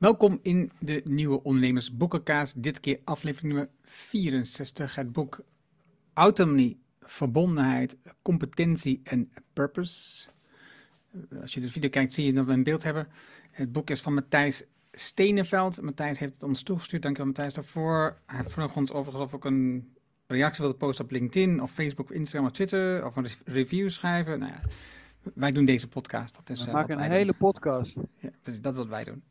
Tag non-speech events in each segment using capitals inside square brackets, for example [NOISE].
Welkom in de nieuwe Ondernemers Boekenkaas. Dit keer aflevering nummer 64. Het boek Autonomie, Verbondenheid, Competentie en Purpose. Als je de video kijkt, zie je dat we een beeld hebben. Het boek is van Matthijs Steneveld. Matthijs heeft het ons toegestuurd. Dankjewel Matthijs daarvoor. Hij vroeg ons overigens of ik een reactie wilde posten op LinkedIn of Facebook, of Instagram of Twitter. Of een review schrijven. Nou ja, wij doen deze podcast. Dat is, We uh, maken een hele podcast. Ja, precies, dat is wat wij doen.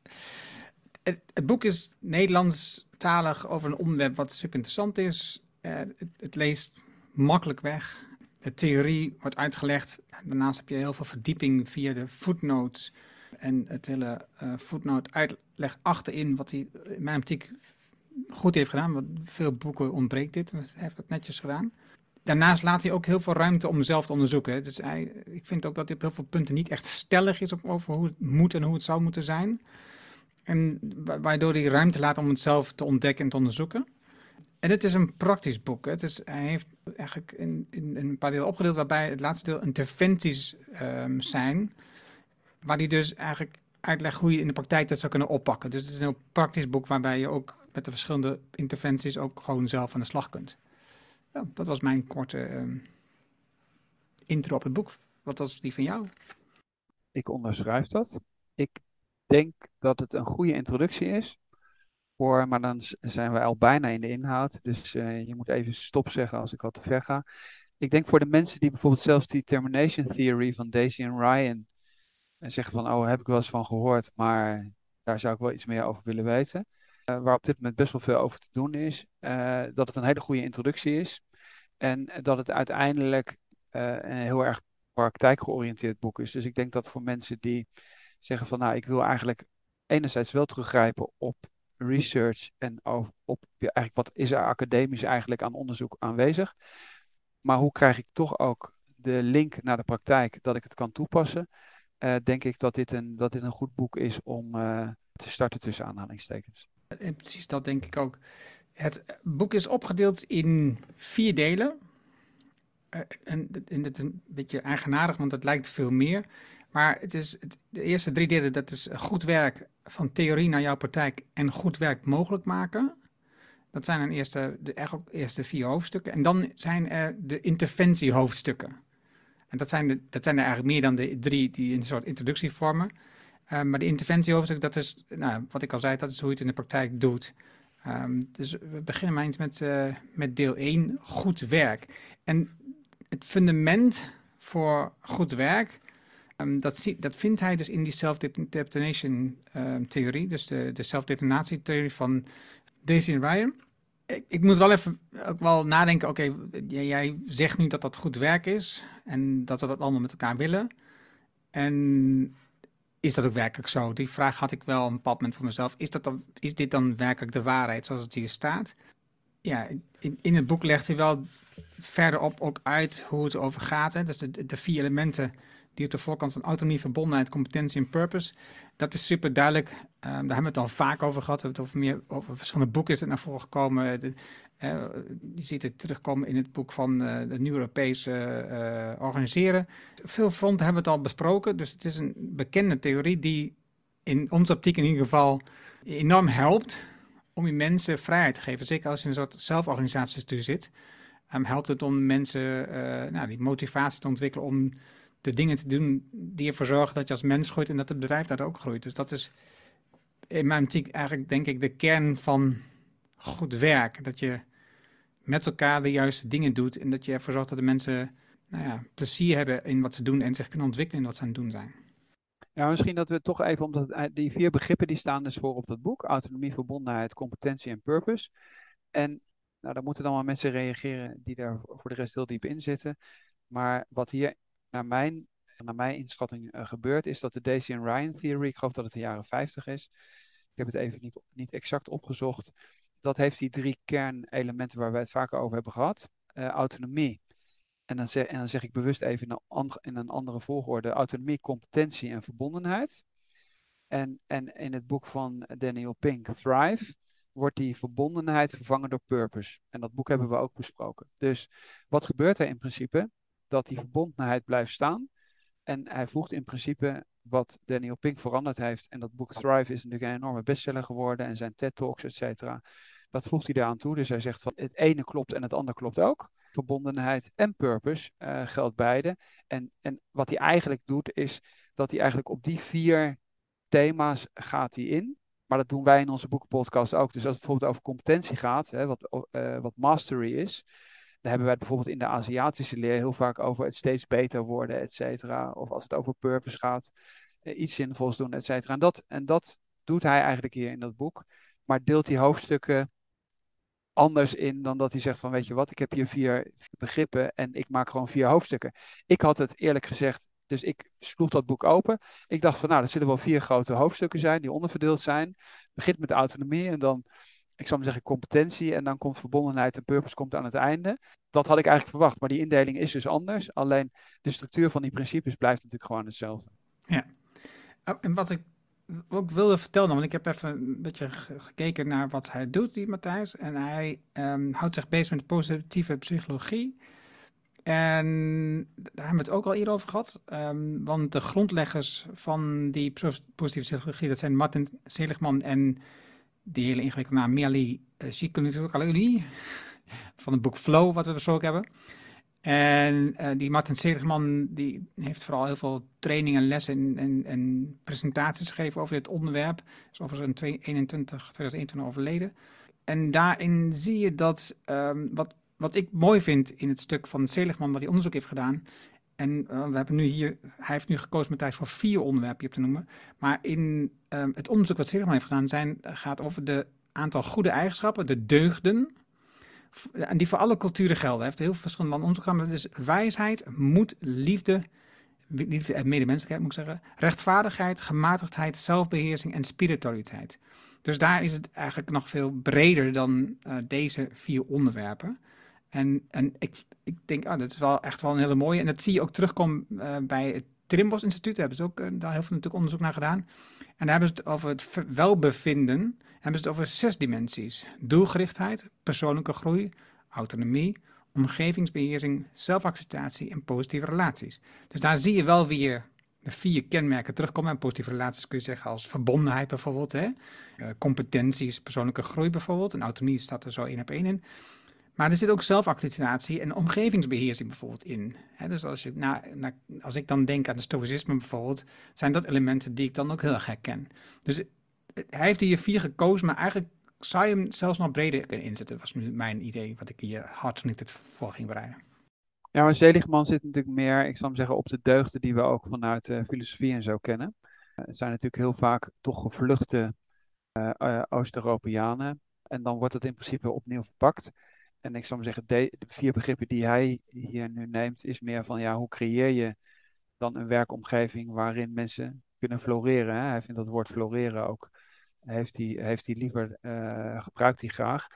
Het, boek is Nederlandstalig over een onderwerp wat super interessant is. Eh, het, leest makkelijk weg. De theorie wordt uitgelegd. Daarnaast heb je heel veel verdieping via de footnotes. En het hele eh footnote uitleg achterin, wat hij in mijn optiek goed heeft gedaan. Want veel boeken ontbreekt dit. Hij heeft dat netjes gedaan. Daarnaast laat hij ook heel veel ruimte om zelf te onderzoeken. Dus ik vind ook dat hij op heel veel punten niet echt stellig is over hoe het moet en hoe het zou moeten zijn. En wa- waardoor hij ruimte laat om het zelf te ontdekken en te onderzoeken. En het is een praktisch boek. Het is, hij heeft eigenlijk in, in, in een paar delen opgedeeld, waarbij het laatste deel interventies ehm, zijn. Waar hij dus eigenlijk uitlegt hoe je in de praktijk dat zou kunnen oppakken. Dus het is een heel praktisch boek waarbij je ook met de verschillende interventies ook gewoon zelf aan de slag kunt. Ja, dat was mijn korte ehm, intro op het boek. Wat was die van jou? Ik onderschrijf dat. Ik denk dat het een goede introductie is. Voor, maar dan zijn we al bijna in de inhoud. Dus eh, je moet even stop zeggen als ik al te ver ga. Ik denk voor de mensen die bijvoorbeeld zelfs die termination theory van Daisy en Ryan eh, zeggen van, oh, heb ik wel eens van gehoord, maar daar zou ik wel iets meer over willen weten. Eh, waar op dit moment best wel veel over te doen is. dat het een hele goede introductie is. En dat het uiteindelijk een heel erg praktijkgeoriënteerd boek is. Dus ik denk dat voor mensen die zeggen van nou, ik wil eigenlijk enerzijds wel teruggrijpen op research en op ja, eigenlijk wat is er academisch eigenlijk aan onderzoek aanwezig. Maar hoe krijg ik toch ook de link naar de praktijk dat ik het kan toepassen? Eh, denk ik dat dit een, dat dit een goed boek is om eh, te starten tussen aanhalingstekens. En precies dat denk ik ook. Het boek is opgedeeld in vier delen. Eh, en, en dat is een beetje eigenaardig, want het lijkt veel meer. Maar het is het- de eerste drie delen, dat is goed werk van theorie naar jouw praktijk en goed werk mogelijk maken. Dat zijn dan eerste, de eigenlijk eerste vier hoofdstukken. En dan zijn er de interventiehoofdstukken. En dat zijn, de, dat zijn er eigenlijk meer dan de drie die een soort introductie vormen. Eh, maar de interventiehoofdstuk, dat is, nou, wat ik al zei, dat is hoe je het in de praktijk doet. Ehm, dus we beginnen maar eens met, eh, met deel 1, goed werk. En het fundament voor goed werk, ehm, dat, dat vindt hij dus in die self-determination ehm, theorie, dus de, de self-determinatietheorie van Daisy en Ryan. Ik, ik moet wel even ook wel nadenken, oké, jij, zegt nu dat dat goed werk is en dat we dat allemaal met elkaar willen. En is dat ook werkelijk zo? Die vraag had ik wel een bepaald moment voor mezelf. Is, dat dan, is dit dan werkelijk de waarheid zoals het hier staat? Ja, in, in het boek legt hij wel verderop ook uit hoe het over gaat. Dus de vier elementen die op de voorkant van autonomie, verbondenheid, competentie en purpose. Dat is super duidelijk. Ehm, daar hebben we het al vaak over gehad. We hebben het over, meer, over verschillende boeken is het naar voren gekomen. Eh, je ziet het terugkomen in het boek van eh, de Nieuw Europese eh, Organiseren. Veel fronten hebben we het al besproken. Dus het is een bekende theorie die in onze optiek in ieder geval enorm helpt om je mensen vrijheid te geven. Zeker als je in een soort zelforganisatiestructuur zit. Ehm, helpt het om mensen nou, die motivatie te ontwikkelen om de dingen te doen die ervoor zorgen dat je als mens groeit en dat het bedrijf daar ook groeit. Dus dat is in mijn optiek eigenlijk denk ik de kern van goed werk. Dat je met elkaar de juiste dingen doet en dat je ervoor zorgt dat de mensen nou ja, plezier hebben in wat ze doen en zich kunnen ontwikkelen in wat ze aan het doen zijn. Ja, misschien dat we toch even, omdat die vier begrippen die staan dus voor op dat boek. Autonomie, verbondenheid, competentie en purpose. En nou, dan moeten dan wel mensen reageren die daar voor de rest heel diep in zitten. Maar wat hier naar mijn, mijn inschatting eh, gebeurt, is dat de Daisy en Ryan theory, ik geloof dat het de jaren 50 is. Ik heb het even niet, niet exact opgezocht. Dat heeft die drie kernelementen waar wij het vaker over hebben gehad. Eh, autonomie. En dan, zeg, dan zeg ik bewust even in een, andere, in een andere volgorde: autonomie, competentie en verbondenheid. En, en in het boek van Daniel Pink, Thrive, wordt die verbondenheid vervangen door purpose. En dat boek hebben we ook besproken. Dus wat gebeurt er in principe? Dat die verbondenheid blijft staan. En hij voegt in principe wat Daniel Pink veranderd heeft. En dat boek Thrive is natuurlijk een enorme bestseller geworden. En zijn TED Talks, et cetera. Dat voegt hij daaraan toe. Dus hij zegt van het ene klopt en het andere klopt ook. Verbondenheid en purpose uh, geldt beide. En, en wat hij eigenlijk doet is dat hij eigenlijk op die vier thema's gaat hij in. Maar dat doen wij in onze boekenpodcast ook. Dus als het bijvoorbeeld over competentie gaat, hè, wat, uh, wat mastery is, daar hebben wij het bijvoorbeeld in de Aziatische leer heel vaak over het steeds beter worden, et cetera. Of als het over purpose gaat, uh, iets zinvols doen, et cetera. En dat, en dat doet hij eigenlijk hier in dat boek. Maar deelt die hoofdstukken anders in dan dat hij zegt van weet je wat, ik heb hier vier, begrippen en ik maak gewoon vier hoofdstukken. Ik had het eerlijk gezegd dus ik sloeg dat boek open. Ik dacht van nou, er zullen wel vier grote hoofdstukken zijn die onderverdeeld zijn. Begint met autonomie en dan, ik zou zeggen, competentie. En dan komt verbondenheid en purpose komt aan het einde. Dat had ik eigenlijk verwacht, maar die indeling is dus anders. Alleen de structuur van die principes blijft natuurlijk gewoon hetzelfde. Ja, oh, en wat ik ook wilde vertellen, want ik heb even een beetje gekeken naar wat hij doet, die Matthijs. En hij um, houdt zich bezig met positieve psychologie. En daar hebben we het ook al eerder over gehad. Um, want de grondleggers van die positieve psychologie, dat zijn Martin Seligman en die hele ingewikkelde naam Miali uh, [LAUGHS] van het boek Flow, wat we besproken hebben. En uh, die Martin Seligman die heeft vooral heel veel trainingen, lessen en, en, presentaties gegeven over dit onderwerp. Is overigens in 2021, 2021 overleden. En daarin zie je dat um, wat wat ik mooi vind in het stuk van Seligman, wat hij onderzoek heeft gedaan. En uh, we hebben nu hier, hij heeft nu gekozen met tijd voor vier onderwerpen op te noemen. Maar in uh, het onderzoek wat Seligman heeft gedaan, zijn, gaat over de aantal goede eigenschappen, de deugden. En die voor alle culturen gelden. Heeft heel veel verschillende onderzoek gedaan. Dat is wijsheid, moed, liefde, liefde en medemenselijkheid moet ik zeggen. Rechtvaardigheid, gematigdheid, zelfbeheersing en spiritualiteit. Dus daar is het eigenlijk nog veel breder dan uh, deze vier onderwerpen. En, en ik, ik denk, ah, dat is wel echt wel een hele mooie. En dat zie je ook terugkomen uh, bij het Trimbos Instituut. Daar hebben ze ook uh, daar heel veel natuurlijk onderzoek naar gedaan. En daar hebben ze het over het welbevinden. Hebben ze het over zes dimensies. Doelgerichtheid, persoonlijke groei, autonomie, omgevingsbeheersing, zelfacceptatie en positieve relaties. Dus daar zie je wel weer de vier kenmerken terugkomen. En positieve relaties kun je zeggen als verbondenheid bijvoorbeeld. Hè? Uh, competenties, persoonlijke groei bijvoorbeeld. En autonomie staat er zo één op één in. Maar er zit ook zelfactualisatie en omgevingsbeheersing bijvoorbeeld in. dus als, je, als ik dan denk aan de stoïcisme bijvoorbeeld, zijn dat elementen die ik dan ook heel erg herken. Dus hij heeft hier vier gekozen, maar eigenlijk zou je hem zelfs nog breder kunnen inzetten. Was mijn idee, wat ik hier had toen ik het voor ging bereiden. Ja, maar Seligman zit natuurlijk meer, ik zal hem zeggen, op de deugden die we ook vanuit uh, filosofie en zo kennen. Uh, het zijn natuurlijk heel vaak toch gevluchte Oost-Europeanen. En dan wordt het in principe opnieuw verpakt. En ik zou maar zeggen, de, vier begrippen die hij hier nu neemt, is meer van ja, hoe creëer je dan een werkomgeving waarin mensen kunnen floreren. Hè? Hij vindt dat woord floreren ook, heeft hij, heeft hij liever, uh, gebruikt hij graag.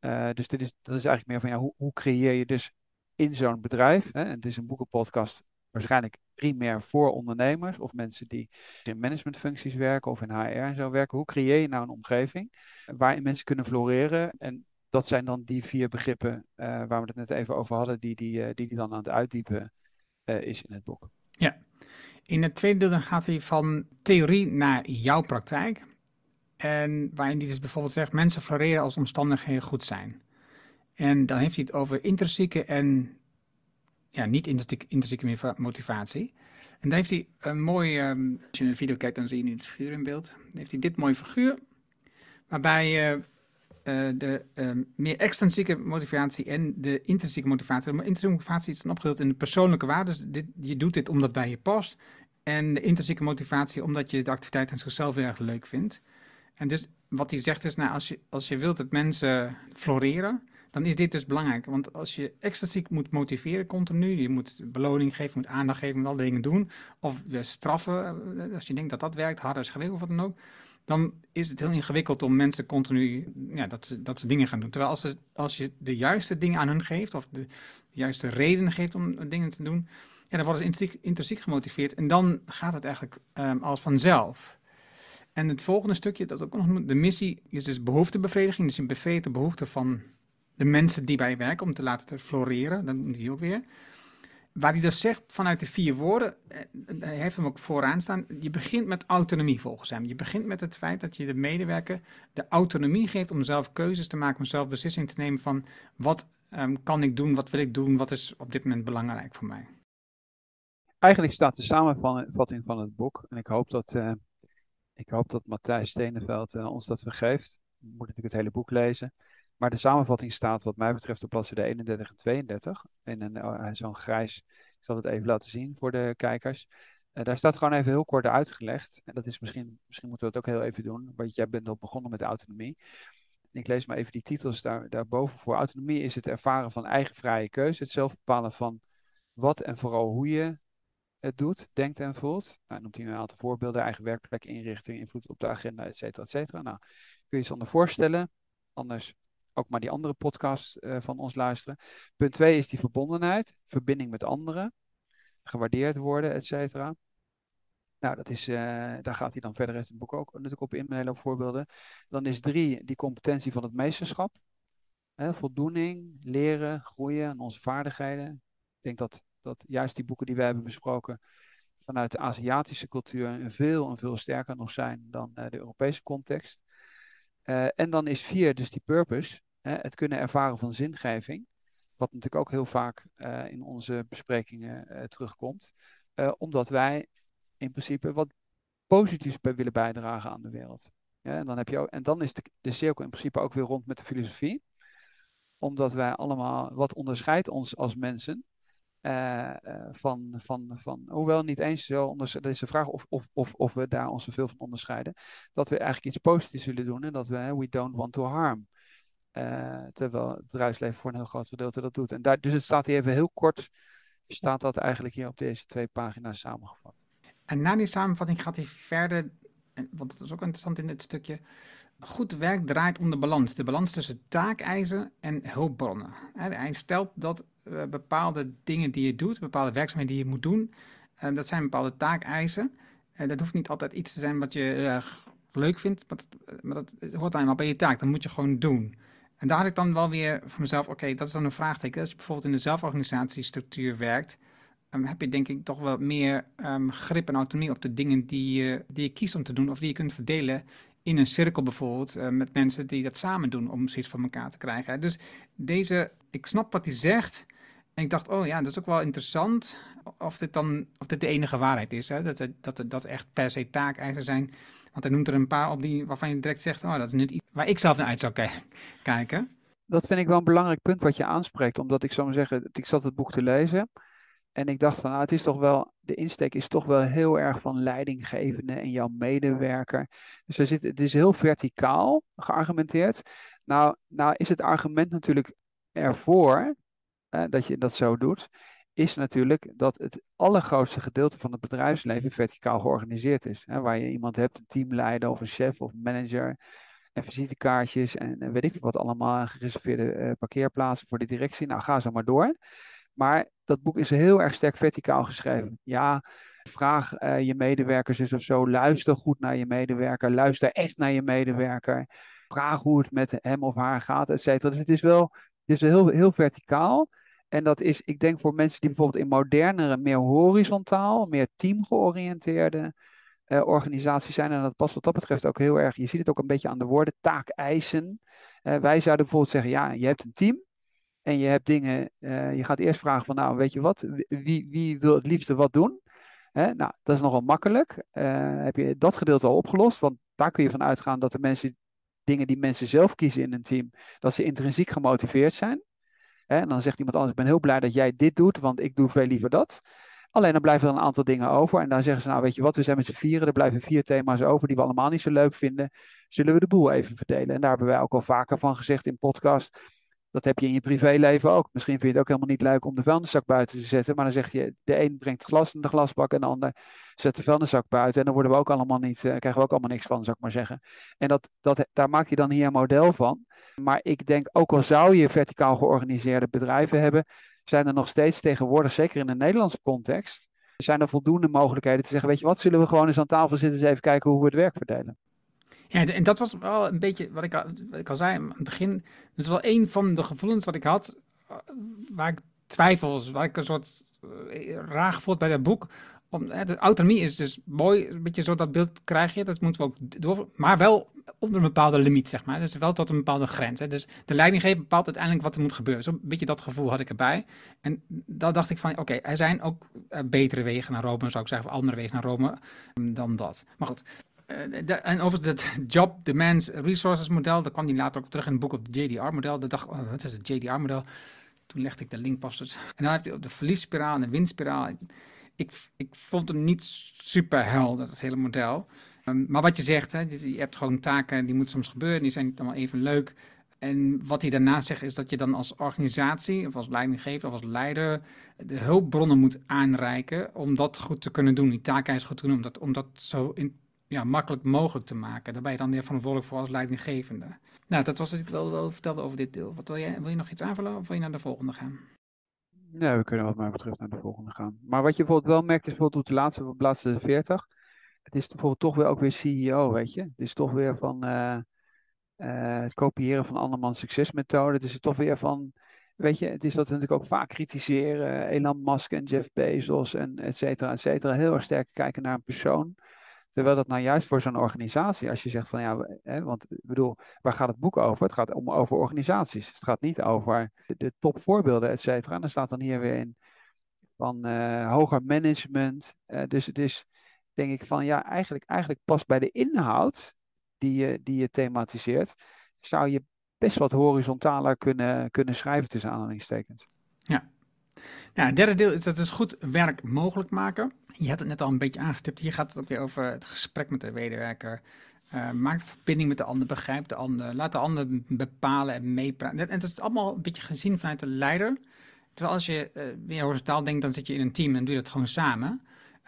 Uh, dus dit is, dat is eigenlijk meer van ja, hoe, hoe creëer je dus in zo'n bedrijf, hè? en het is een boekenpodcast waarschijnlijk primair voor ondernemers of mensen die in managementfuncties werken of in HR en zo werken. Hoe creëer je nou een omgeving waarin mensen kunnen floreren en dat zijn dan die vier begrippen uh, waar we het net even over hadden, die die, uh, die, die dan aan het uitdiepen uh, is in het boek. Ja, in het tweede deel dan gaat hij van theorie naar jouw praktijk. En waarin hij dus bijvoorbeeld zegt, mensen floreren als omstandigheden goed zijn. En dan heeft hij het over intrinsieke en ja, niet intrinsieke motivatie. En dan heeft hij een mooi, um, als je in de video kijkt, dan zie je nu het figuur in beeld. Dan heeft hij dit mooie figuur, waarbij je uh, de um, meer extrinsieke motivatie en de intrinsieke motivatie. De intrinsieke motivatie is dan opgedeeld in de persoonlijke waarden. Dus je doet dit omdat bij je past. En de intrinsieke motivatie omdat je de activiteit aan zichzelf heel erg leuk vindt. En dus wat hij zegt is, nou, als, je, als je wilt dat mensen floreren, dan is dit dus belangrijk. Want als je extrinsiek moet motiveren continu, je moet beloning geven, moet aandacht geven, moet alle dingen doen. Of straffen, eh, als je denkt dat dat werkt, harder schreeuwen of wat dan ook dan is het heel ingewikkeld om mensen continu ja, dat, ze, dat ze dingen gaan doen. Terwijl als, ze, als je de juiste dingen aan hun geeft, of de, juiste redenen geeft om dingen te doen, ja, dan worden ze intrinsiek, gemotiveerd. En dan gaat het eigenlijk um, als vanzelf. En het volgende stukje, dat ook nog de missie, is dus behoeftebevrediging. Dus je bevredigt de behoefte van de mensen die bij je werken om te laten floreren. Dan doen die ook weer. Waar hij dus zegt vanuit de vier woorden, eh, hij heeft hem ook vooraan staan, je begint met autonomie volgens hem. Je begint met het feit dat je de medewerker de autonomie geeft om zelf keuzes te maken, om zelf beslissing te nemen van wat ehm, kan ik doen, wat wil ik doen, wat is op dit moment belangrijk voor mij. Eigenlijk staat de samenvatting van het boek, en ik hoop dat, uh, ik hoop dat Matthijs Steneveld ons dat vergeeft. Moeten natuurlijk het hele boek lezen. Maar de samenvatting staat wat mij betreft op bladzijde 31 en 32. In uh, zo'n grijs, ik zal het even laten zien voor de kijkers. Uh, daar staat gewoon even heel kort uitgelegd. En dat is misschien, misschien moeten we het ook heel even doen. Want jij bent al begonnen met autonomie. Ik lees maar even die titels daar, daarboven voor. Autonomie is het ervaren van eigen vrije keuze. Het zelf bepalen van wat en vooral hoe je het doet, denkt en voelt. Nou, noemt hij een aantal voorbeelden. Eigen werkplek, inrichting, invloed op de agenda, et cetera, et cetera. Nou, kun je je zonder voorstellen. Anders ook maar die andere podcast uh, van ons luisteren. Punt 2 is die verbondenheid, verbinding met anderen, gewaardeerd worden, et cetera. Nou, dat is, uh, daar gaat hij dan verder in het boek ook natuurlijk op in, met voorbeelden. Dan is drie die competentie van het meesterschap. Hè, voldoening, leren, groeien aan onze vaardigheden. Ik denk dat, dat juist die boeken die we hebben besproken vanuit de Aziatische cultuur veel en veel sterker nog zijn dan uh, de Europese context. En dan is vier dus die purpose het kunnen ervaren van zingeving, wat natuurlijk ook heel vaak uh, in onze besprekingen uh, terugkomt, uh, omdat wij in principe wat positiefs willen bijdragen aan de wereld. Ja, en, dan heb je ook, en dan is de, de cirkel in principe ook weer rond met de filosofie, omdat wij allemaal, wat onderscheidt ons als mensen, van, van, van, hoewel niet eens zo, dat is de vraag of, of, of, of we daar ons zoveel van onderscheiden, dat we eigenlijk iets positiefs willen doen en dat we, we don't want to harm. Uh, terwijl het bedrijfsleven voor een heel groot gedeelte dat doet. En daar, dus het staat hier even heel kort, staat dat eigenlijk hier op deze twee pagina's samengevat. En na die samenvatting gaat hij verder, want dat is ook interessant in dit stukje. Goed werk draait om de balans. De balans tussen taakeisen en hulpbronnen. Hij stelt dat uh, bepaalde dingen die je doet, bepaalde werkzaamheden die je moet doen, uh, dat zijn bepaalde taakeisen. Dat hoeft niet altijd iets te zijn wat je leuk vindt, maar dat, hoort eenmaal bij je taak. Dat moet je gewoon doen. En daar had ik dan wel weer voor mezelf, oké, dat is dan een vraagteken. Als je bijvoorbeeld in de zelforganisatiestructuur werkt, um, heb je denk ik toch wel meer um, grip en autonomie op de dingen die je, die je kiest om te doen of die je kunt verdelen in een cirkel bijvoorbeeld uh, met mensen die dat samen doen om zoiets van elkaar te krijgen. Dus deze, ik snap wat hij zegt en ik dacht, oh ja, dat is ook wel interessant of dit dan of dit de enige waarheid is. Hè? Dat, dat, dat echt per se taakeisen zijn want hij noemt er een paar op die, waarvan je direct zegt, oh, dat is niet iets waar ik zelf naar uit zou kijken. Dat vind ik wel een belangrijk punt wat je aanspreekt. Omdat ik zou maar zeggen, ik zat het boek te lezen. En ik dacht van, nou, het is toch wel, de insteek is toch wel heel erg van leidinggevende en jouw medewerker. Dus er zit, het is heel verticaal geargumenteerd. Nou, nou is het argument natuurlijk ervoor dat je dat zo doet is natuurlijk dat het allergrootste gedeelte van het bedrijfsleven verticaal georganiseerd is. Hè, waar je iemand hebt, een teamleider of een chef of manager, en visitekaartjes en weet ik wat allemaal, gereserveerde uh, parkeerplaatsen voor de directie. Nou, ga zo maar door. Maar dat boek is heel erg sterk verticaal geschreven. Ja, vraag uh, je medewerkers eens of zo, luister goed naar je medewerker, luister echt naar je medewerker. Vraag hoe het met hem of haar gaat, et cetera. Dus het is wel, het is wel heel, heel verticaal. En dat is, ik denk voor mensen die bijvoorbeeld in modernere, meer horizontaal, meer teamgeoriënteerde uh, organisaties zijn. En dat past wat dat betreft ook heel erg, je ziet het ook een beetje aan de woorden, taakeisen. Uh, wij zouden bijvoorbeeld zeggen, ja, je hebt een team. En je hebt dingen, uh, je gaat eerst vragen van, nou, weet je wat, wie, wie wil het liefste wat doen? Hè? Nou, dat is nogal makkelijk. heb je dat gedeelte al opgelost? Want daar kun je van uitgaan dat de mensen, dingen die mensen zelf kiezen in een team, dat ze intrinsiek gemotiveerd zijn. En dan zegt iemand anders, ik ben heel blij dat jij dit doet, want ik doe veel liever dat. Alleen dan blijven er een aantal dingen over. En dan zeggen ze, nou weet je wat, we zijn met z'n vieren, er blijven vier thema's over die we allemaal niet zo leuk vinden. Zullen we de boel even verdelen? En daar hebben wij ook al vaker van gezegd in podcast. Dat heb je in je privéleven ook. Misschien vind je het ook helemaal niet leuk om de vuilniszak buiten te zetten. Maar dan zeg je, de een brengt glas in de glasbak en de ander zet de vuilniszak buiten. En dan worden we ook allemaal niet, uh, krijgen we ook allemaal niks van, zou ik maar zeggen. En dat, dat, daar maak je dan hier een model van. Maar ik denk, ook al zou je verticaal georganiseerde bedrijven hebben, zijn er nog steeds tegenwoordig, zeker in de Nederlandse context, zijn er voldoende mogelijkheden te zeggen, weet je wat, zullen we gewoon eens aan tafel zitten eens even kijken hoe we het werk verdelen. Ja, en dat was wel een beetje wat ik, al, wat ik al zei aan het begin. Dat is wel een van de gevoelens wat ik had, waar ik twijfels, waar ik een soort uh, raar gevoeld bij dat boek. Om, de autonomie is dus mooi, een beetje zo dat beeld krijg je, dat moeten we ook door, maar wel onder een bepaalde limiet, zeg maar. Dus wel tot een bepaalde grens. Hè. Dus de leidinggever bepaalt uiteindelijk wat er moet gebeuren. Zo'n beetje dat gevoel had ik erbij. En dan dacht ik van, oké, er zijn ook uh, betere wegen naar Rome, zou ik zeggen, of andere wegen naar Rome um, dan dat. Maar goed, uh, en over het [LAUGHS] Job Demands Resources model, daar kwam hij later ook terug in het boek op het JDR-model. Dat dacht oh, wat is het JDR-model? Toen legde ik de link pas. Dus. En dan heeft hij op de verliesspiraal en de winstspiraal. Ik, ik vond hem niet super helder, dat hele model. Um, maar wat je zegt, hè, je hebt gewoon taken die moeten soms gebeuren, die zijn niet allemaal even leuk. En wat hij daarna zegt is dat je dan als organisatie, of als leidinggever, of als leider, de hulpbronnen moet aanreiken om dat goed te kunnen doen, die taken goed te doen, om dat, om dat zo in, ja, makkelijk mogelijk te maken. Daar ben je dan weer verantwoordelijk voor als leidinggevende. Nou, dat was wat ik wel, wel vertelde over dit deel. Wat wil, jij, wil je nog iets aanvullen of wil je naar de volgende gaan? Nee, we kunnen wat mij betreft naar de volgende gaan. Maar wat je bijvoorbeeld wel merkt is bijvoorbeeld op de laatste, op de laatste 40. Het is bijvoorbeeld toch weer ook weer CEO, weet je. Het is toch weer van uh, uh, het kopiëren van andermans succesmethode. Het is toch weer van, weet je, het is wat we natuurlijk ook vaak kritiseren. Elon Musk en Jeff Bezos en et cetera, et cetera. Heel erg sterk kijken naar een persoon. Terwijl dat nou juist voor zo'n organisatie, als je zegt van ja, hè, want ik bedoel, waar gaat het boek over? Het gaat om over organisaties. Het gaat niet over de topvoorbeelden, et cetera. En dan staat dan hier weer in van uh, hoger management. Uh, dus het is, denk ik van ja, eigenlijk, eigenlijk past bij de inhoud die je, die je thematiseert, zou je best wat horizontaler kunnen, kunnen schrijven tussen aanhalingstekens. Ja, ja, het derde deel is dat is goed werk mogelijk maken. Je had het net al een beetje aangestipt. Hier gaat het ook weer over het gesprek met de medewerker. Uh, maak de verbinding met de ander, begrijp de ander, laat de ander bepalen en meepraten. En het is allemaal een beetje gezien vanuit de leider. Terwijl als je uh, weer horizontaal denkt, dan zit je in een team en doe je dat gewoon samen.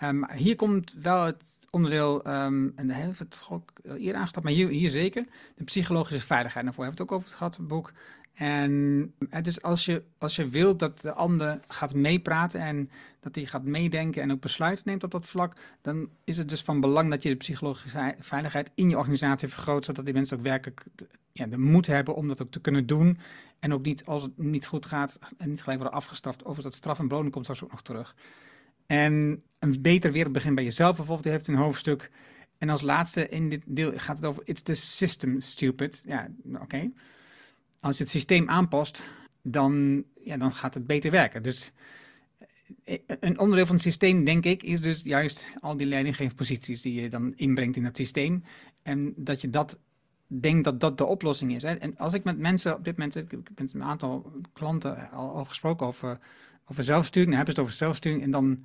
Um, hier komt wel het onderdeel, um, en daar hebben we het ook eerder aangestapt, maar hier, hier zeker, de psychologische veiligheid. Daarvoor hebben we het ook over gehad, het boek. En dus als je, als je wilt dat de ander gaat meepraten en dat hij gaat meedenken en ook besluiten neemt op dat vlak, dan is het dus van belang dat je de psychologische veiligheid in je organisatie vergroot, zodat die mensen ook werkelijk ja, de moed hebben om dat ook te kunnen doen. En ook niet, als het niet goed gaat, en niet gelijk worden afgestraft. Over dat straf en beloning komt straks ook nog terug. En een beter wereld begint bij jezelf bijvoorbeeld, die heeft een hoofdstuk. En als laatste in dit deel gaat het over It's the system stupid. Ja, oké als je het systeem aanpast, dan, ja, dan gaat het beter werken. Dus eh, een onderdeel van het systeem, denk ik, is dus juist al die leidinggeefposities die je dan inbrengt in het systeem. En dat je dat denkt dat dat de oplossing is. Hè. En als ik met mensen op dit moment, ik heb met een aantal klanten al, al gesproken over, over zelfsturing, dan hebben ze het over zelfsturing. En dan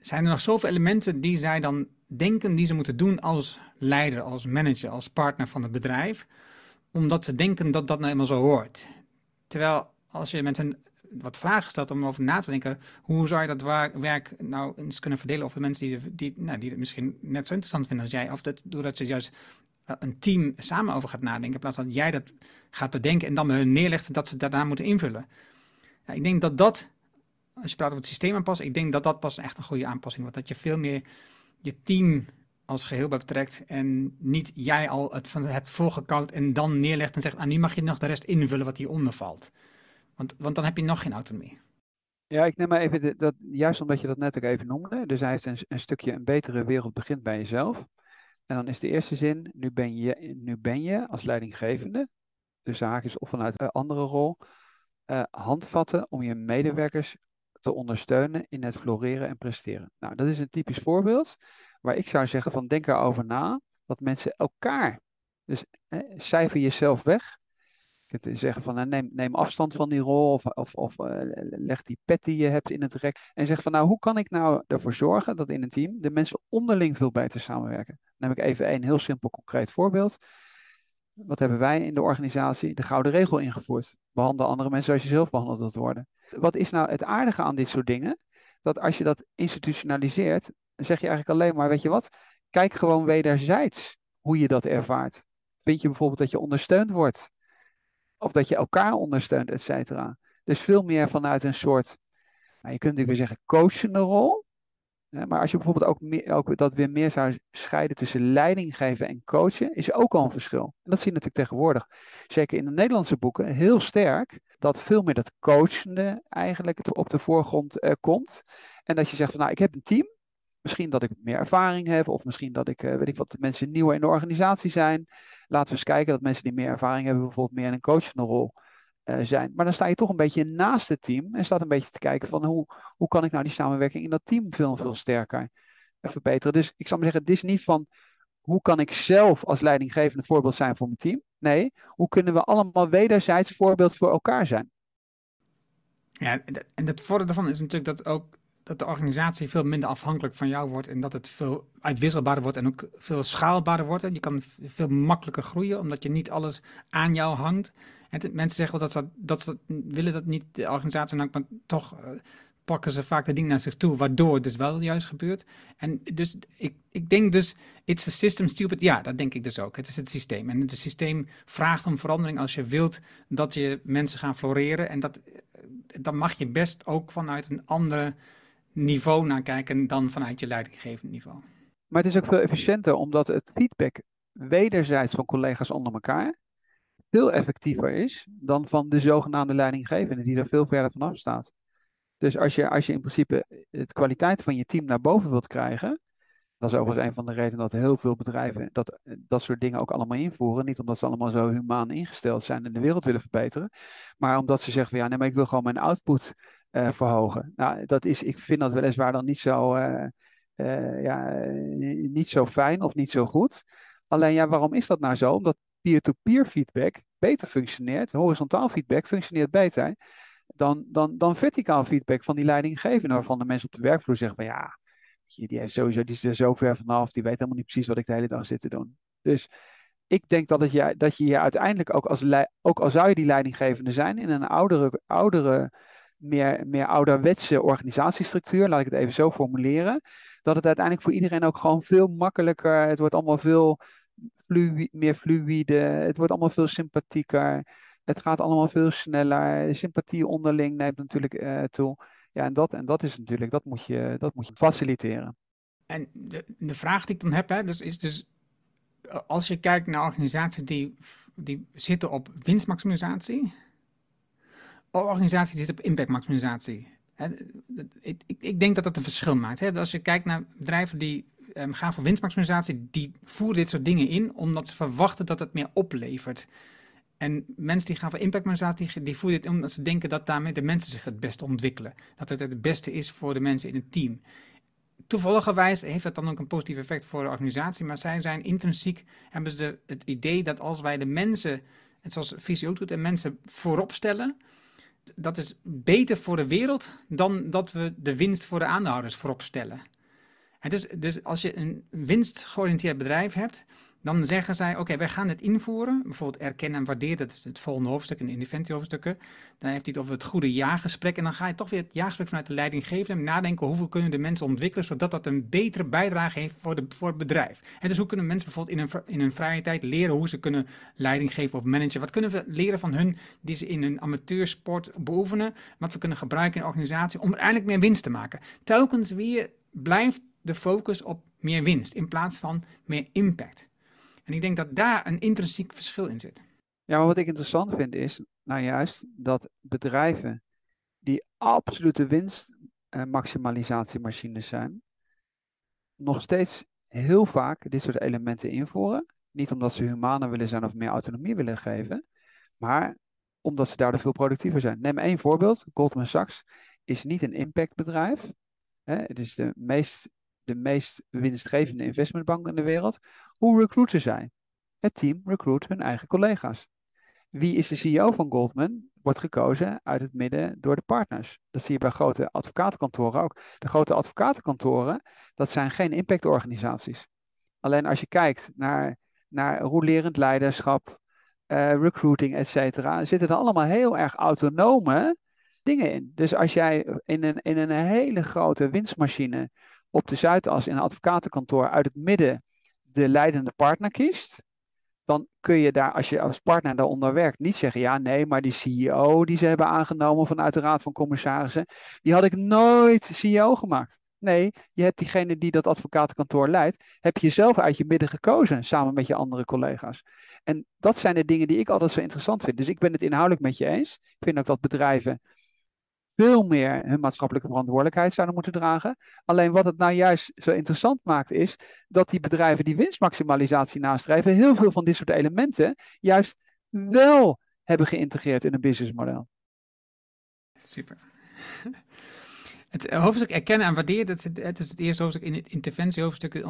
zijn er nog zoveel elementen die zij dan denken die ze moeten doen als leider, als manager, als partner van het bedrijf omdat ze denken dat dat nou eenmaal zo hoort. Terwijl als je met hen wat vragen stelt om over na te denken, hoe zou je dat werk nou eens kunnen verdelen over de mensen die, die, nou, die het misschien net zo interessant vinden als jij, of dat, doordat je juist eh, een team samen over gaat nadenken, in plaats van dat jij dat gaat bedenken en dan hun neerlegt dat ze daarna moeten invullen. Ik denk dat dat, als je praat over het systeem aanpassen, ik denk dat dat pas echt een goede aanpassing wordt. Dat je veel meer je team als geheel bij betrekt. En niet jij al het van hebt voorgekoud en dan neerlegt en zegt, ah, nu mag je nog de rest invullen wat hieronder valt. Want, want dan heb je nog geen autonomie. Ja, ik neem maar even, de, dat, juist omdat je dat net ook even noemde. Dus hij heeft een, een stukje een betere wereld begint bij jezelf. En dan is de eerste zin, nu ben je, nu ben je als leidinggevende, dus haakjes of vanuit een andere rol, uh, handvatten om je medewerkers te ondersteunen in het floreren en presteren. Nou, dat is een typisch voorbeeld waar ik zou zeggen van denk erover na, dat mensen elkaar, dus cijfer jezelf weg. Ik kunt zeggen van neem, neem afstand van die rol of, of, of uh, leg die pet die je hebt in het rek. En zeg van nou hoe kan ik nou ervoor zorgen dat in een team de mensen onderling veel beter samenwerken. Dan neem ik even een heel simpel concreet voorbeeld. Wat hebben wij in de organisatie? De gouden regel ingevoerd. Behandel andere mensen zoals je zelf behandeld wilt worden. Wat is nou het aardige aan dit soort dingen? Dat als je dat institutionaliseert, dan zeg je eigenlijk alleen maar, weet je wat, kijk gewoon wederzijds hoe je dat ervaart. Vind je bijvoorbeeld dat je ondersteund wordt? Of dat je elkaar ondersteunt, et cetera. Dus veel meer vanuit een soort, nou, je kunt natuurlijk weer zeggen, coachende rol. Maar als je bijvoorbeeld ook, meer, ook dat weer meer zou scheiden tussen leiding geven en coachen, is ook al een verschil. En dat zie je natuurlijk tegenwoordig, zeker in de Nederlandse boeken, heel sterk, dat veel meer dat coachende eigenlijk op de voorgrond uh, komt. En dat je zegt van nou, ik heb een team, misschien dat ik meer ervaring heb, of misschien dat ik, uh, weet ik wat, mensen nieuwer in de organisatie zijn. Laten we eens kijken dat mensen die meer ervaring hebben, bijvoorbeeld meer in een coachende rol uh, zijn. Maar dan sta je toch een beetje naast het team en staat een beetje te kijken van hoe, hoe kan ik nou die samenwerking in dat team veel, veel sterker verbeteren. Dus ik zou maar zeggen, het is niet van hoe kan ik zelf als leidinggevende voorbeeld zijn voor mijn team. Nee, hoe kunnen we allemaal wederzijds voorbeeld voor elkaar zijn? Ja, en het voordeel daarvan is natuurlijk dat ook dat de organisatie veel minder afhankelijk van jou wordt en dat het veel uitwisselbaarder wordt en ook veel schaalbaarder wordt. En je kan veel makkelijker groeien omdat je niet alles aan jou hangt. En mensen zeggen wel dat ze, dat willen dat niet, de organisatie, maar toch uh, pakken ze vaak de dingen naar zich toe, waardoor het dus wel juist gebeurt. En dus ik, ik denk dus, it's a system stupid. Ja, dat denk ik dus ook. Het is het systeem. En het systeem vraagt om verandering als je wilt dat je mensen gaan floreren. En dat, dan mag je best ook vanuit een andere niveau naar kijken dan vanuit je leidinggevend niveau. Maar het is ook veel efficiënter omdat het feedback wederzijds van collega's onder elkaar veel effectiever is dan van de zogenaamde leidinggevende die er veel verder vanaf staat. Dus als je, als je in principe de kwaliteit van je team naar boven wilt krijgen, dat is overigens een van de redenen dat heel veel bedrijven dat, dat soort dingen ook allemaal invoeren. Niet omdat ze allemaal zo humaan ingesteld zijn en de wereld willen verbeteren, maar omdat ze zeggen van ja, nee, maar ik wil gewoon mijn output uh, verhogen. Nou, dat is, ik vind dat weliswaar dan niet zo, uh, uh, ja, niet zo fijn of niet zo goed. Alleen ja, waarom is dat nou zo? Omdat peer-to-peer feedback beter functioneert, horizontaal feedback functioneert beter dan, dan, dan verticaal feedback van die leidinggevende, waarvan de mensen op de werkvloer zeggen van ja, die, is sowieso, die is er zo ver vanaf, die weet helemaal niet precies wat ik de hele dag zit te doen. Dus ik denk dat, het dat je je uiteindelijk ook als, ook al zou je die leidinggevende zijn in een oudere, oudere meer, meer ouderwetse organisatiestructuur, laat ik het even zo formuleren, dat het uiteindelijk voor iedereen ook gewoon veel makkelijker, het wordt allemaal veel meer fluïde, het wordt allemaal veel sympathieker, het gaat allemaal veel sneller, sympathie onderling neemt natuurlijk uh, toe. Ja, en dat, en dat is natuurlijk, dat moet je, dat moet je faciliteren. En de, de vraag die ik dan heb, hè, dus is dus, als je kijkt naar organisaties die, die zitten op winstmaximisatie, of organisaties die zitten op impactmaximisatie. Ik, denk dat dat een verschil maakt. Hè. Als je kijkt naar bedrijven die um, gaan voor winstmaximisatie, die voeren dit soort dingen in omdat ze verwachten dat het meer oplevert. En mensen die gaan voor impactmaximisatie, die, voeren dit in omdat ze denken dat daarmee de mensen zich het beste ontwikkelen. Dat het het beste is voor de mensen in het team. Toevalligerwijs heeft dat dan ook een positief effect voor de organisatie, maar zij zijn intrinsiek, hebben ze het idee dat als wij de mensen, en zoals Visie ook doet, de mensen voorop stellen, dat is beter voor de wereld dan dat we de winst voor de aandeelhouders voorop stellen. Het is, dus als je een winstgeoriënteerd bedrijf hebt, dan zeggen zij, oké, wij gaan het invoeren. Bijvoorbeeld erkennen en waarderen, dat is het volgende hoofdstuk, in de hoofdstukken. Dan heeft hij het over het goede jaargesprek. En dan ga je toch weer het jaargesprek vanuit de leidinggevende nadenken, hoeveel kunnen de mensen ontwikkelen, zodat dat een betere bijdrage heeft voor, de, voor het bedrijf. En dus hoe kunnen mensen bijvoorbeeld in hun, in hun vrije tijd leren hoe ze kunnen leiding geven of managen. Wat kunnen we leren van hun die ze in een amateursport beoefenen, wat we kunnen gebruiken in de organisatie om uiteindelijk meer winst te maken. Telkens weer blijft de focus op meer winst in plaats van meer impact. En ik denk dat daar een intrinsiek verschil in zit. Ja, maar wat ik interessant vind is, nou juist, dat bedrijven die absolute winstmaximalisatiemachines zijn, nog steeds heel vaak dit soort elementen invoeren. Niet omdat ze humaner willen zijn of meer autonomie willen geven, maar omdat ze daardoor veel productiever zijn. Neem één voorbeeld. Goldman Sachs is niet een impactbedrijf. Het is de meest de meest winstgevende investmentbank in de wereld. Hoe recruiten zij? Het team recruit hun eigen collega's. Wie is de CEO van Goldman? Wordt gekozen uit het midden door de partners. Dat zie je bij grote advocatenkantoren ook. De grote advocatenkantoren, dat zijn geen impactorganisaties. Alleen als je kijkt naar, naar rolerend leiderschap, uh, recruiting, et cetera, zitten er allemaal heel erg autonome dingen in. Dus als jij in een, in een hele grote winstmachine op de Zuidas in een advocatenkantoor uit het midden de leidende partner kiest, dan kun je daar, als je als partner daaronder werkt, niet zeggen: ja, nee, maar die CEO die ze hebben aangenomen vanuit de Raad van Commissarissen, die had ik nooit CEO gemaakt. Nee, je hebt diegene die dat advocatenkantoor leidt, heb je zelf uit je midden gekozen, samen met je andere collega's. En dat zijn de dingen die ik altijd zo interessant vind. Dus ik ben het inhoudelijk met je eens. Ik vind ook dat bedrijven veel meer hun maatschappelijke verantwoordelijkheid zouden moeten dragen. Alleen wat het nou juist zo interessant maakt, is dat die bedrijven die winstmaximalisatie nastreven, heel veel van dit soort elementen juist wel hebben geïntegreerd in een businessmodel. Super. Het hoofdstuk erkennen en waarderen, dat is het, het, is het eerste hoofdstuk in het interventiehoofdstuk.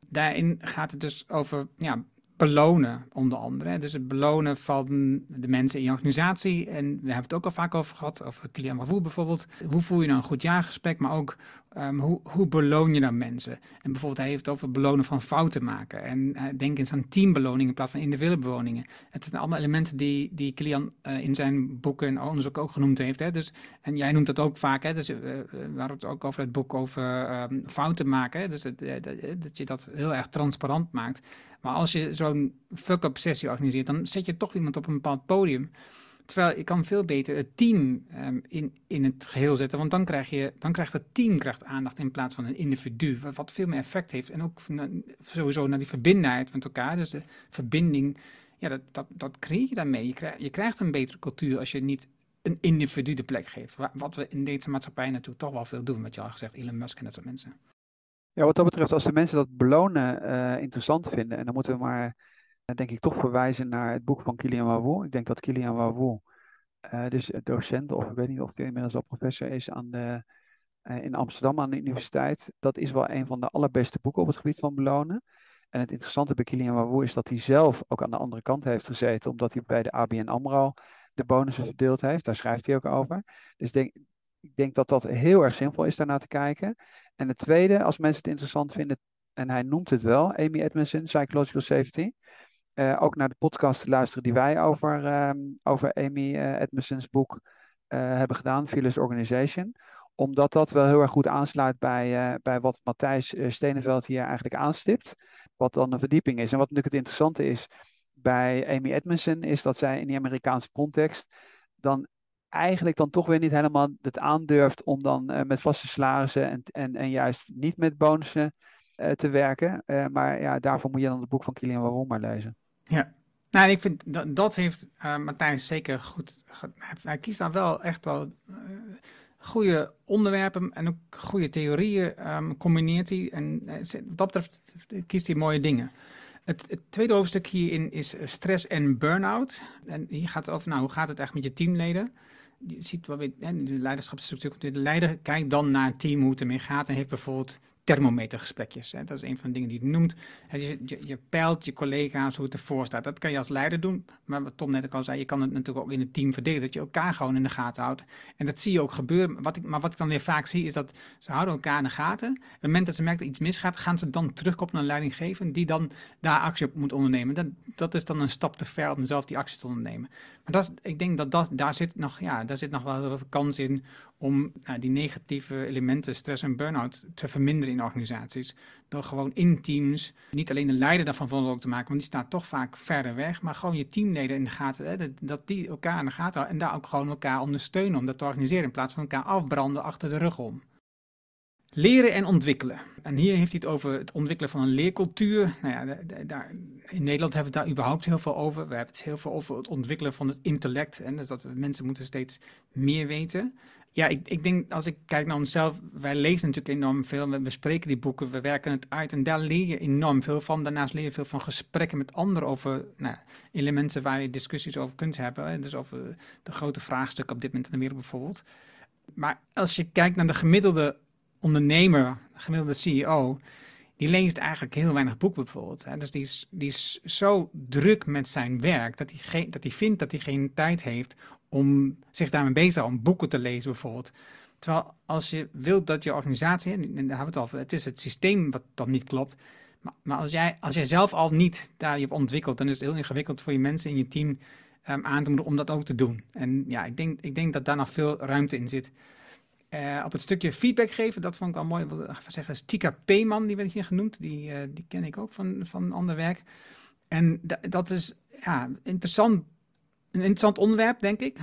Daarin gaat het dus over ja, belonen, onder andere. Dus het belonen van de mensen in je organisatie. En we hebben het ook al vaak over gehad, over Mavoe bijvoorbeeld. Hoe voel je nou een goed jaargesprek, maar ook um, hoe, hoe beloon je dan mensen? En bijvoorbeeld hij heeft het over belonen van fouten maken. En uh, denk eens aan teambeloningen in plaats van individuele beloningen. Het zijn allemaal elementen die, die Kilian uh, in zijn boeken en onderzoek ook genoemd heeft. Hè? Dus, en jij noemt dat ook vaak, hè? Dus, uh, we hadden het ook over het boek over um, fouten maken. Hè? Dus dat je dat heel erg transparant maakt. Maar als je zo'n fuck-up sessie organiseert, dan zet je toch iemand op een bepaald podium. Terwijl je kan veel beter het team um, in, in het geheel zetten. Want dan, krijg je, dan krijgt het team krijgt aandacht in plaats van een individu. Wat veel meer effect heeft. En ook sowieso naar die verbindenheid met elkaar. Dus de verbinding, ja, dat, dat, dat creëer je daarmee. Je, je krijgt een betere cultuur als je niet een individu de plek geeft. Wat we in deze maatschappij natuurlijk toch wel veel doen. Wat je al gezegd, Elon Musk en dat soort mensen. Ja, wat dat betreft, als de mensen dat belonen uh, interessant vinden, en dan moeten we maar, denk ik, toch verwijzen naar het boek van Kilian Wawoe. Ik denk dat Kilian Wawoe, uh, dus docent, of ik weet niet of hij inmiddels al professor is aan de, in Amsterdam aan de universiteit. Dat is wel een van de allerbeste boeken op het gebied van belonen. En het interessante bij Kilian Wawoe is dat hij zelf ook aan de andere kant heeft gezeten, omdat hij bij de ABN AMRO de bonussen verdeeld heeft. Daar schrijft hij ook over. Dus denk, ik denk dat dat heel erg zinvol is daarna te kijken. En het tweede, als mensen het interessant vinden, en hij noemt het wel, Amy Edmondson, Psychological Safety. Uh, ook naar de podcast te luisteren die wij over, um, over Amy uh, Edmondson's boek uh, hebben gedaan, Fearless Organization. Omdat dat wel heel erg goed aansluit bij, bij wat Matthijs Steneveld hier eigenlijk aanstipt. Wat dan een verdieping is. En wat natuurlijk het interessante is bij Amy Edmondson, is dat zij in die Amerikaanse context dan eigenlijk dan toch weer niet helemaal het aandurft om dan met vaste salarissen en, en, en juist niet met bonussen te werken. Maar ja, daarvoor moet je dan het boek van Kilian Waarom maar lezen. Ja, nou, ik vind dat, dat heeft Matthijs zeker goed. Hij kiest dan wel echt wel goede onderwerpen en ook goede theorieën um, combineert hij. En wat dat betreft kiest hij mooie dingen. Het, het, tweede hoofdstuk hierin is stress en burn-out. En hier gaat het over, nou, hoe gaat het echt met je teamleden? je ziet wel weer, hè, de leiderschapsstructuur, de leider kijkt dan naar het team hoe het ermee gaat en heeft bijvoorbeeld thermometergesprekjes. Hè. Dat is een van de dingen die het noemt. Je, je, je, collega's hoe het ervoor staat. Dat kan je als leider doen. Maar wat Tom net ook al zei, je kan het natuurlijk ook in het team verdelen. Dat je elkaar gewoon in de gaten houdt. En dat zie je ook gebeuren. Wat ik, maar wat ik dan weer vaak zie, is dat ze houden elkaar in de gaten. Op het moment dat ze merken dat iets misgaat, gaan ze dan terugkoppelen naar een leidinggever die dan daar actie op moet ondernemen. Dat, dat is dan een stap te ver om zelf die actie te ondernemen. Maar dat, ik denk dat, dat daar, zit nog, ja, daar zit nog wel heel veel kans in om nou, die negatieve elementen, stress en burn-out, te verminderen in organisaties. Door gewoon in teams niet alleen de leider daarvan verantwoordelijk te maken, want die staat toch vaak verder weg, maar gewoon je teamleden in de gaten, hè, dat die elkaar in de gaten houden en daar ook gewoon elkaar ondersteunen om dat te organiseren in plaats van elkaar afbranden achter de rug om. Leren en ontwikkelen. En hier heeft hij het over het ontwikkelen van een leercultuur. Nou ja, daar, in Nederland hebben we het daar überhaupt heel veel over. We hebben het heel veel over het ontwikkelen van het intellect. En dus dat we, mensen moeten steeds meer weten. Ja, ik, ik denk als ik kijk naar onszelf, wij lezen natuurlijk enorm veel, we bespreken die boeken, we werken het uit en daar leer je enorm veel van. Daarnaast leer je veel van gesprekken met anderen over nou, elementen waar je discussies over kunt hebben. Dus over de grote vraagstukken op dit moment in de wereld bijvoorbeeld. Maar als je kijkt naar de gemiddelde ondernemer, de gemiddelde CEO, die leest eigenlijk heel weinig boeken bijvoorbeeld. Hè. Dus die is, die is zo druk met zijn werk dat hij, geen, dat hij vindt dat hij geen tijd heeft om zich daarmee bezig te houden, om boeken te lezen bijvoorbeeld. Terwijl als je wilt dat je organisatie, en daar hebben we het over, het is het systeem wat dan niet klopt. Maar, maar als, jij, als jij zelf al niet daar je hebt ontwikkeld, dan is het heel ingewikkeld voor je mensen in je team um, aan te moeten om dat ook te doen. En ja, ik denk, ik denk dat daar nog veel ruimte in zit. Uh, op het stukje feedback geven, dat vond ik al mooi. Ik zeggen, is Tika Peeman, die werd hier genoemd. Die, uh, die ken ik ook van, van ander werk. En dat is ja, interessant een interessant onderwerp, denk ik.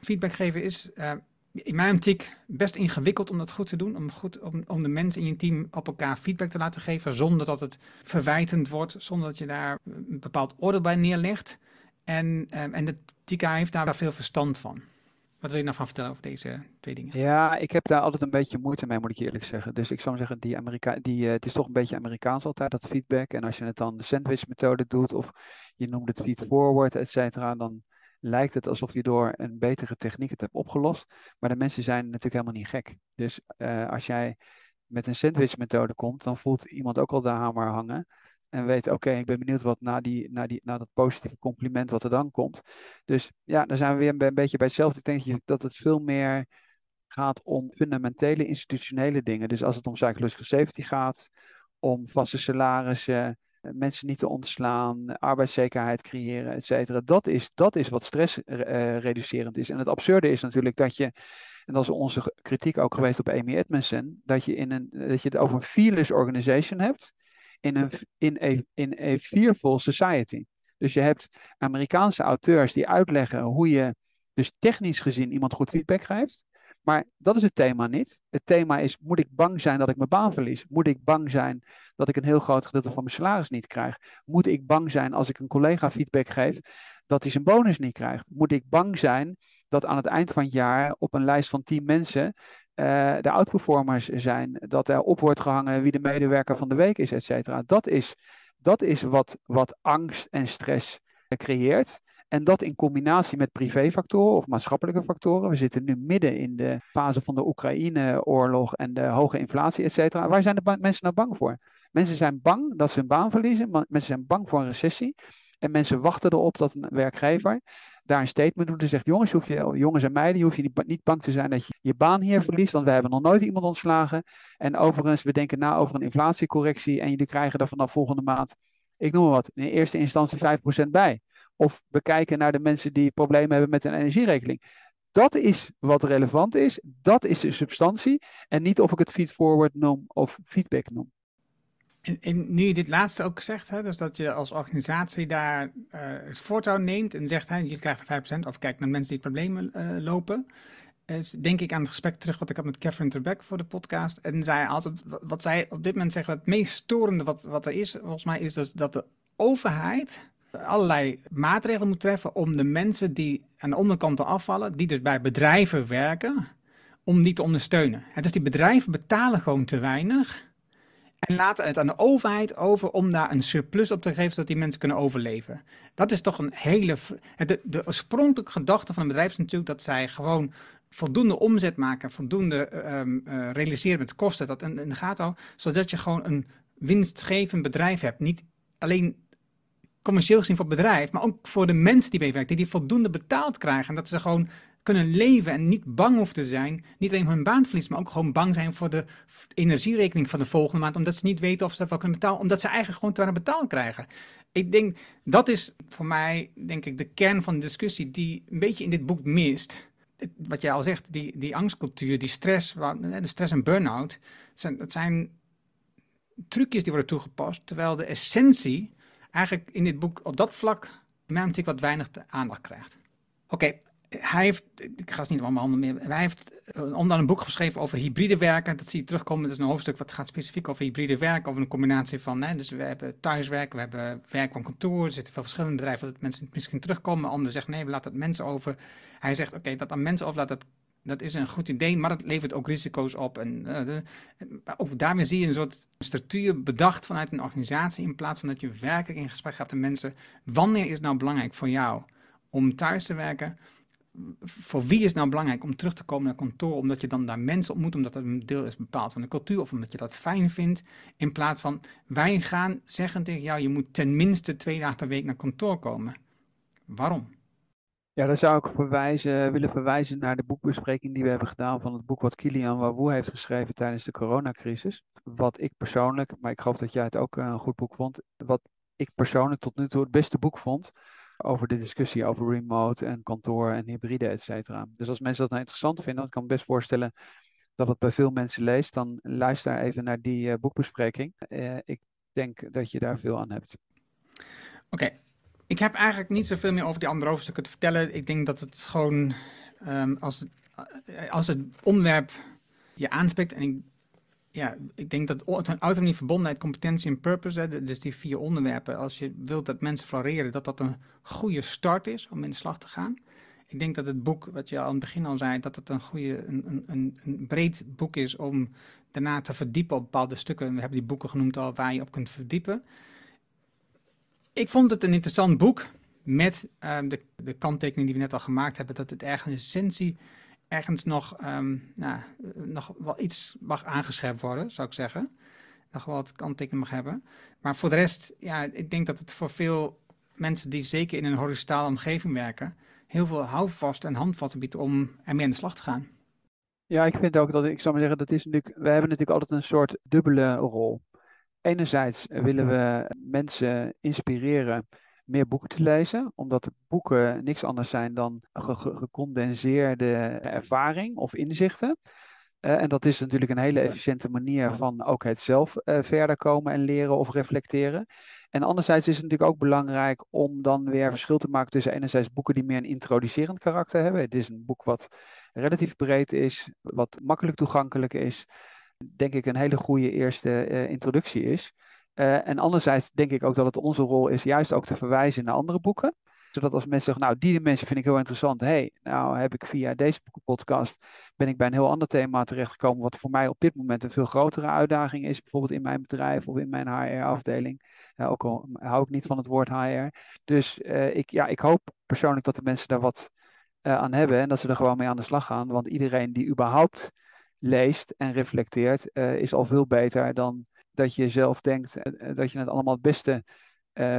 Feedback geven is, uh, in mijn optiek best ingewikkeld om dat goed te doen. Om, goed, om, om de mensen in je team op elkaar feedback te laten geven. Zonder dat het verwijtend wordt. Zonder dat je daar een bepaald oordeel bij neerlegt. En, um, en de TICA heeft daar veel verstand van. Wat wil je nou van vertellen over deze twee dingen? Ja, ik heb daar altijd een beetje moeite mee, moet ik je eerlijk zeggen. Dus ik zou zeggen, die Amerika die, uh, het is toch een beetje Amerikaans altijd, dat feedback. En als je het dan de sandwich methode doet, of je noemt het feed forward, et cetera, dan lijkt het alsof je door een betere techniek het hebt opgelost. Maar de mensen zijn natuurlijk helemaal niet gek. Dus uh, als jij met een sandwich methode komt, dan voelt iemand ook al de hamer hangen. En weet, oké, ik ben benieuwd wat na, die, na, die, na dat positieve compliment wat er dan komt. Dus ja, dan zijn we weer een, beetje bij hetzelfde. Ik denk dat het veel meer gaat om fundamentele institutionele dingen. Dus als het om psychological safety gaat, om vaste salarissen, mensen niet te ontslaan, arbeidszekerheid creëren, et cetera. Dat is, dat is wat stressreducerend uh, is. En het absurde is natuurlijk dat je, en dat is onze kritiek ook geweest op Amy Edmondson, dat je, in een, dat je het over een fearless organization hebt in een in a, in a fearful society. Dus je hebt Amerikaanse auteurs die uitleggen hoe je dus technisch gezien iemand goed feedback geeft. Maar dat is het thema niet. Het thema is, moet ik bang zijn dat ik mijn baan verlies? Moet ik bang zijn dat ik een heel groot gedeelte van mijn salaris niet krijg? Moet ik bang zijn als ik een collega feedback geef dat hij zijn bonus niet krijgt? Moet ik bang zijn dat aan het eind van het jaar op een lijst van 10 mensen uh, de outperformers zijn, dat er op wordt gehangen wie de medewerker van de week is, et cetera. Dat is, dat is wat, wat angst en stress creëert. En dat in combinatie met privéfactoren of maatschappelijke factoren. We zitten nu midden in de fase van de Oekraïne-oorlog en de hoge inflatie, et cetera. Waar zijn de mensen nou bang voor? Mensen zijn bang dat ze hun baan verliezen. Mensen zijn bang voor een recessie. En mensen wachten erop dat een werkgever daar een statement doet en zegt: jongens, hoef je, jongens en meiden, je hoeft je niet, bang te zijn dat je je baan hier verliest, want we hebben nog nooit iemand ontslagen. En overigens, we denken na over een inflatiecorrectie en jullie krijgen er vanaf volgende maand, ik noem maar wat, in eerste instantie 5% bij. Of we kijken naar de mensen die problemen hebben met een energierekening. Dat is wat relevant is, dat is de substantie. En niet of ik het feedforward noem of feedback noem. En, en, nu je dit laatste ook zegt, hè, dus dat je als organisatie daar uh, het voortouw neemt en zegt, hè, je krijgt er 5%, of kijk naar mensen die problemen uh, lopen, is, denk ik aan het gesprek terug wat ik had met Catherine Trebek voor de podcast. En zij altijd, wat zij op dit moment zegt, het meest storende wat, wat er is, volgens mij, is dus dat de overheid allerlei maatregelen moet treffen om de mensen die aan de onderkant afvallen, die dus bij bedrijven werken, om die te ondersteunen. Het dus die bedrijven betalen gewoon te weinig en laten het aan de overheid over om daar een surplus op te geven, zodat die mensen kunnen overleven. Dat is toch een hele. De, de oorspronkelijke gedachte van een bedrijf is natuurlijk dat zij gewoon voldoende omzet maken, voldoende um, uh, realiseren met kosten, dat in, in de zodat je gewoon een winstgevend bedrijf hebt. Niet alleen commercieel gezien voor het bedrijf, maar ook voor de mensen die meewerken, die die voldoende betaald krijgen. En dat ze gewoon kunnen leven en niet bang hoeven te zijn. Niet alleen hun baan verliezen, maar ook gewoon bang zijn voor de energierekening van de volgende maand. Omdat ze niet weten of ze dat wel kunnen betalen. Omdat ze eigenlijk gewoon te weinig betaald krijgen. Ik denk, dat is voor mij, denk ik, de kern van de discussie die een beetje in dit boek mist. Wat jij al zegt, die, die angstcultuur, die stress, de stress en burn-out. Dat zijn trucjes die worden toegepast. Terwijl de essentie eigenlijk in dit boek op dat vlak, in mijn wat weinig aandacht krijgt. Oké, hij heeft, ik ga het niet allemaal meer, hij heeft onder een boek geschreven over hybride werken. Dat zie je terugkomen. Dat is een hoofdstuk wat gaat specifiek over hybride werken, over een combinatie van, hè, dus we hebben thuiswerken, we hebben werk van kantoor, er zitten veel verschillende bedrijven dat mensen misschien terugkomen. Anderen zeggen nee, we laten het mensen over. Hij zegt oké, dat aan mensen overlaten, dat, dat is een goed idee, maar dat levert ook risico's op. En uh, ook daarmee zie je een soort structuur bedacht vanuit een organisatie, in plaats van dat je werkelijk in gesprek gaat met mensen. Wanneer is nou belangrijk voor jou om thuis te werken? Voor wie is nou belangrijk om terug te komen naar kantoor? Omdat je dan daar mensen ontmoet, omdat dat een deel is bepaald van de cultuur, of omdat je dat fijn vindt. In plaats van wij gaan zeggen tegen jou: je moet tenminste twee dagen per week naar kantoor komen. Waarom? Ja, daar zou ik verwijzen, willen verwijzen naar de boekbespreking die we hebben gedaan van het boek wat Kilian Wawoe heeft geschreven tijdens de coronacrisis. Wat ik persoonlijk, maar ik geloof dat jij het ook een goed boek vond, wat ik persoonlijk tot nu toe het beste boek vond over de discussie over remote en kantoor en hybride, et cetera. Dus als mensen dat nou interessant vinden, dan kan ik me best voorstellen dat het bij veel mensen leest, dan luister even naar die uh, boekbespreking. Uh, ik denk dat je daar veel aan hebt. Oké, ik heb eigenlijk niet zoveel meer over die andere hoofdstukken te vertellen. Ik denk dat het gewoon, um, als eh, als het onderwerp je aanspreekt, en ik, ja, ik denk dat autonomie, verbondenheid, competentie en purpose, hè, dus die vier onderwerpen, als je wilt dat mensen floreren, dat dat een goede start is om in de slag te gaan. Ik denk dat het boek, wat je al aan het begin al zei, dat het een, goede, een, een, een breed boek is om daarna te verdiepen op bepaalde stukken. We hebben die boeken genoemd al waar je op kunt verdiepen. Ik vond het een interessant boek met um, de, de kanttekening die we net al gemaakt hebben, dat het ergens essentie ergens nog, um, nou, nog wel iets mag aangescherpt worden, zou ik zeggen. Nog wel wat kanttekening mag hebben. Maar voor de rest, ja, ik denk dat het voor veel mensen die zeker in een horizontale omgeving werken, heel veel houvast en handvatten biedt om ermee aan de slag te gaan. Ja, ik vind ook dat, ik zou maar zeggen, dat is natuurlijk, we hebben natuurlijk altijd een soort dubbele rol. Enerzijds willen we mensen inspireren meer boeken te lezen, omdat boeken niks anders zijn dan gecondenseerde ervaring of inzichten. Uh, en dat is natuurlijk een hele efficiënte manier van ook het zelf uh, verder komen en leren of reflecteren. En anderzijds is het natuurlijk ook belangrijk om dan weer verschil te maken tussen enerzijds boeken die meer een introducerend karakter hebben. Het is een boek wat relatief breed is, wat makkelijk toegankelijk is. Denk ik een hele goede eerste uh, introductie is. Uh, en anderzijds denk ik ook dat het onze rol is juist ook te verwijzen naar andere boeken. Zodat als mensen zeggen, nou die mensen vind ik heel interessant. hey, nou heb ik via deze podcast ben ik bij een heel ander thema terechtgekomen. Wat voor mij op dit moment een veel grotere uitdaging is. Bijvoorbeeld in mijn bedrijf of in mijn HR-afdeling. Uh, ook al hou ik niet van het woord HR. Dus uh, ik, ja, ik hoop persoonlijk dat de mensen daar wat aan hebben. En dat ze er gewoon mee aan de slag gaan. Want iedereen die überhaupt leest en reflecteert, is al veel beter dan dat je zelf denkt dat je het allemaal het beste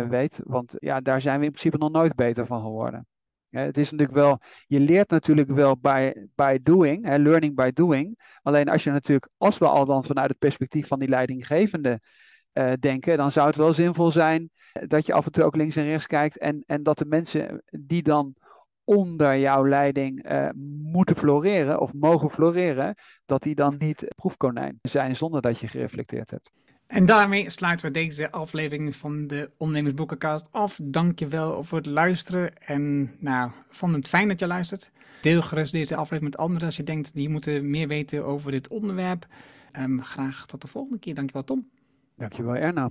weet. Want ja, daar zijn we in principe nog nooit beter van geworden. het is natuurlijk wel, je leert natuurlijk wel by, by doing, hè, learning by doing. Alleen als je natuurlijk, als we al dan vanuit het perspectief van die leidinggevende uh, denken, dan zou het wel zinvol zijn dat je af en toe ook links en rechts kijkt en, en dat de mensen die dan onder jouw leiding uh, moeten floreren of mogen floreren, dat die dan niet proefkonijn zijn zonder dat je gereflecteerd hebt. En daarmee sluiten we deze aflevering van de Ondernemersboekencast af. Dankjewel voor het luisteren en nou, vond het fijn dat je luistert. Deel gerust deze aflevering met anderen als je denkt, die moeten meer weten over dit onderwerp. Um, graag tot de volgende keer. Dankjewel Tom. Dankjewel Erna.